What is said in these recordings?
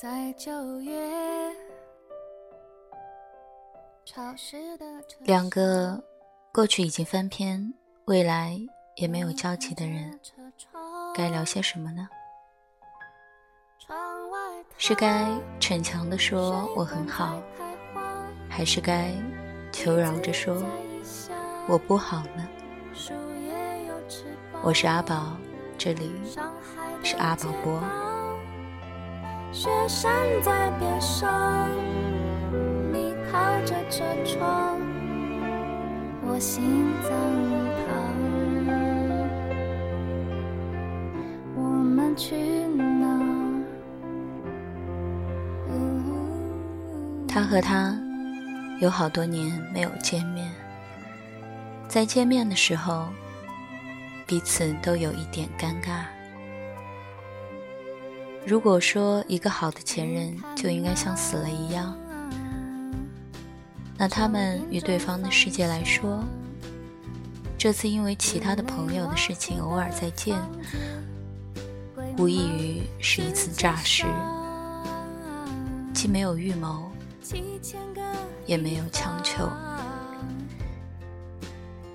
在九月两个过去已经翻篇，未来也没有交集的人，该聊些什么呢？是该逞强的说我很好，还是该求饶着说我不好呢？我是阿宝，这里是阿宝播。雪山在边上，你靠着车窗，我心脏旁。我们去哪？他和他有好多年没有见面，在见面的时候，彼此都有一点尴尬。如果说一个好的前任就应该像死了一样，那他们与对方的世界来说，这次因为其他的朋友的事情偶尔再见，无异于是一次诈尸，既没有预谋，也没有强求，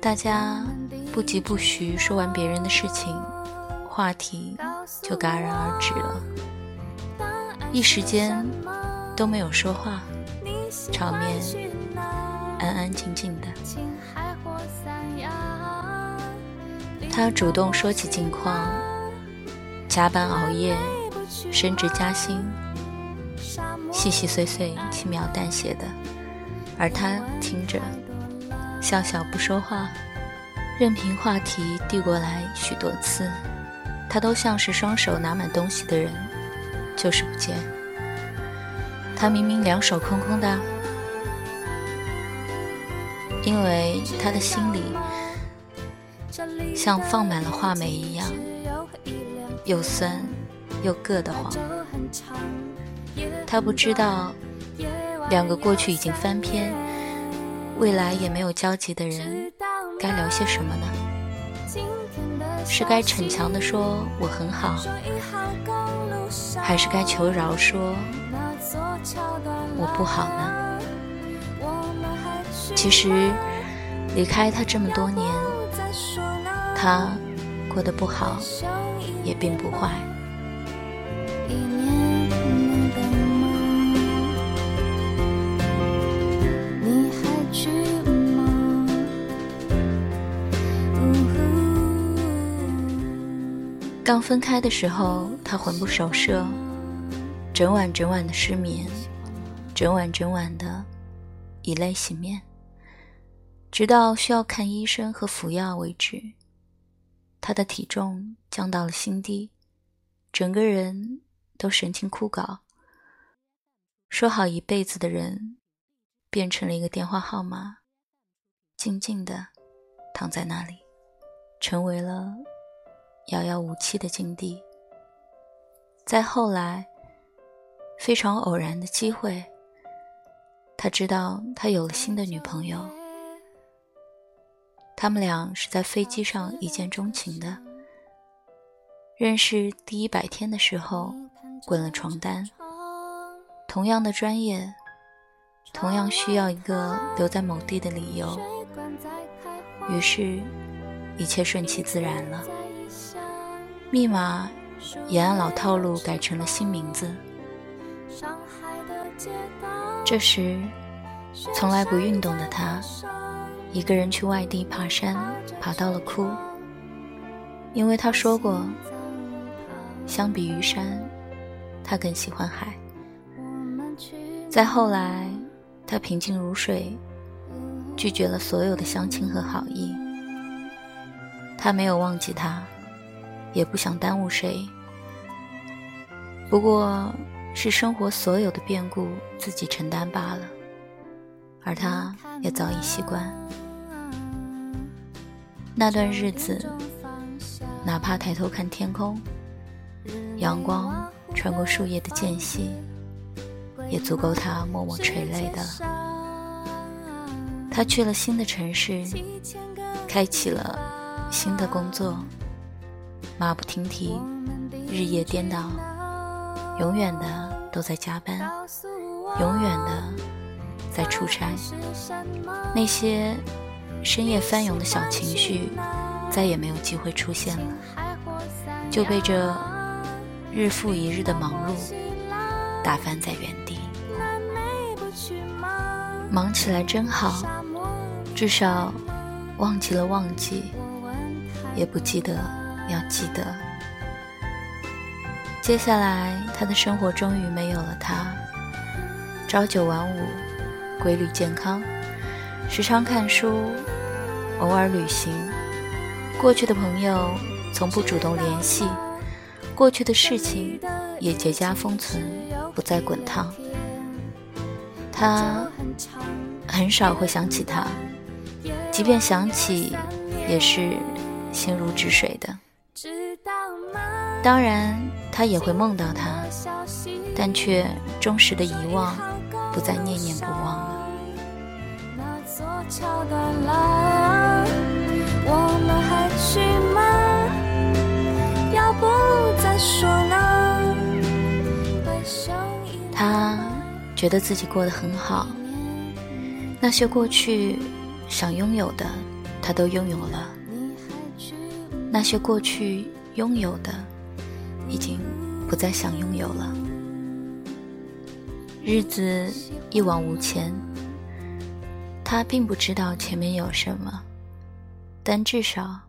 大家不疾不徐说完别人的事情，话题。就戛然而止了，一时间都没有说话，场面安安静静的。他主动说起近况，加班熬夜，升职加薪，细细碎碎，轻描淡写的，而他听着，笑笑不说话，任凭话题递过来许多次。他都像是双手拿满东西的人，就是不见。他明明两手空空的，因为他的心里像放满了话梅一样，又酸又硌得慌。他不知道，两个过去已经翻篇，未来也没有交集的人，该聊些什么呢？是该逞强的说我很好，还是该求饶说我不好呢？其实离开他这么多年，他过得不好也并不坏。刚分开的时候，他魂不守舍，整晚整晚的失眠，整晚整晚的以泪洗面，直到需要看医生和服药为止。他的体重降到了新低，整个人都神情枯槁。说好一辈子的人，变成了一个电话号码，静静的躺在那里，成为了。遥遥无期的境地。再后来，非常偶然的机会，他知道他有了新的女朋友。他们俩是在飞机上一见钟情的。认识第一百天的时候，滚了床单。同样的专业，同样需要一个留在某地的理由。于是，一切顺其自然了。密码也按老套路改成了新名字。这时，从来不运动的他，一个人去外地爬山，爬到了哭。因为他说过，相比于山，他更喜欢海。再后来，他平静如水，拒绝了所有的相亲和好意。他没有忘记他。也不想耽误谁，不过是生活所有的变故自己承担罢了，而他也早已习惯。那段日子，哪怕抬头看天空，阳光穿过树叶的间隙，也足够他默默垂泪的。他去了新的城市，开启了新的工作。马不停蹄，日夜颠倒，永远的都在加班，永远的在出差。那些深夜翻涌的小情绪，再也没有机会出现了，就被这日复一日的忙碌打翻在原地。忙起来真好，至少忘记了忘记，也不记得要记得。接下来，他的生活终于没有了他，朝九晚五，规律健康，时常看书，偶尔旅行。过去的朋友从不主动联系，过去的事情也绝佳封存，不再滚烫。他很少会想起他，即便想起，也是心如止水的。当然，他也会梦到他，但却忠实的遗忘，不再念念不忘了。他。觉得自己过得很好，那些过去想拥有的，他都拥有了；那些过去拥有的，已经不再想拥有了。日子一往无前，他并不知道前面有什么，但至少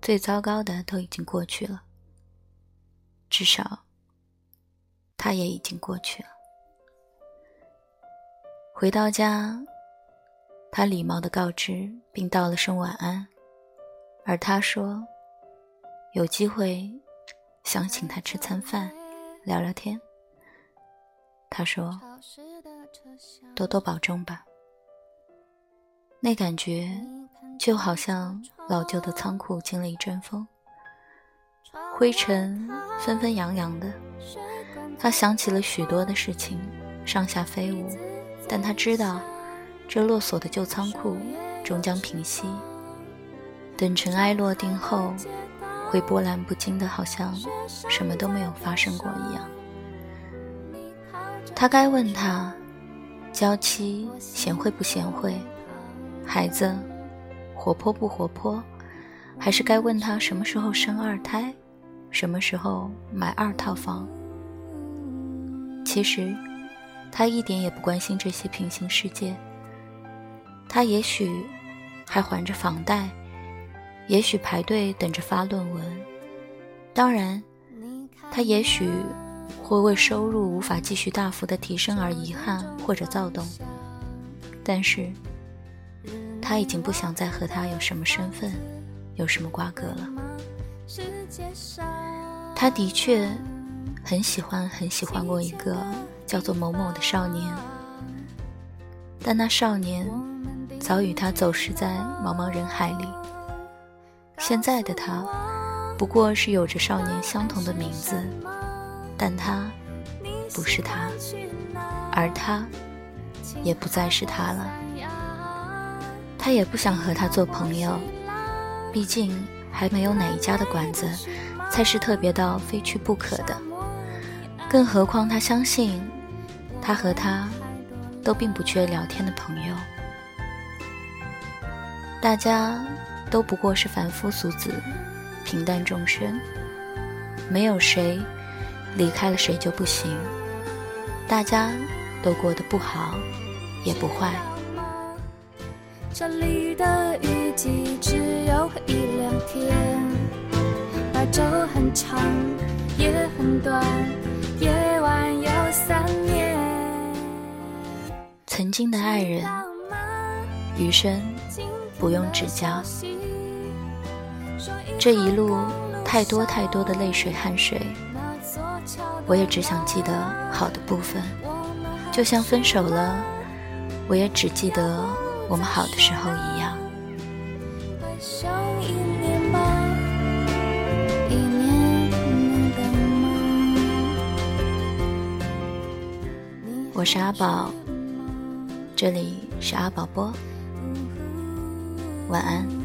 最糟糕的都已经过去了。至少，他也已经过去了。回到家，他礼貌的告知并道了声晚安，而他说有机会想请他吃餐饭，聊聊天。他说多多保重吧。那感觉就好像老旧的仓库经了一阵风，灰尘纷纷扬扬的。他想起了许多的事情，上下飞舞。但他知道，这落锁的旧仓库终将平息。等尘埃落定后，会波澜不惊的，好像什么都没有发生过一样。他该问他，娇妻贤惠不贤惠，孩子活泼不活泼，还是该问他什么时候生二胎，什么时候买二套房？其实。他一点也不关心这些平行世界。他也许还还着房贷，也许排队等着发论文。当然，他也许会为收入无法继续大幅的提升而遗憾或者躁动。但是，他已经不想再和他有什么身份，有什么瓜葛了。他的确很喜欢，很喜欢过一个。叫做某某的少年，但那少年早与他走失在茫茫人海里。现在的他，不过是有着少年相同的名字，但他不是他，而他也不再是他了。他也不想和他做朋友，毕竟还没有哪一家的馆子才是特别到非去不可的。更何况他相信。他和他都并不缺聊天的朋友，大家都不过是凡夫俗子、平淡众生，没有谁离开了谁就不行，大家都过得不好也不坏。这里的雨季只有一两天，白昼很长也很短，夜晚有三年。曾经的爱人，余生不用指教。这一路太多太多的泪水汗水，我也只想记得好的部分。就像分手了，我也只记得我们好的时候一样。我是阿宝。这里是阿宝播，晚安。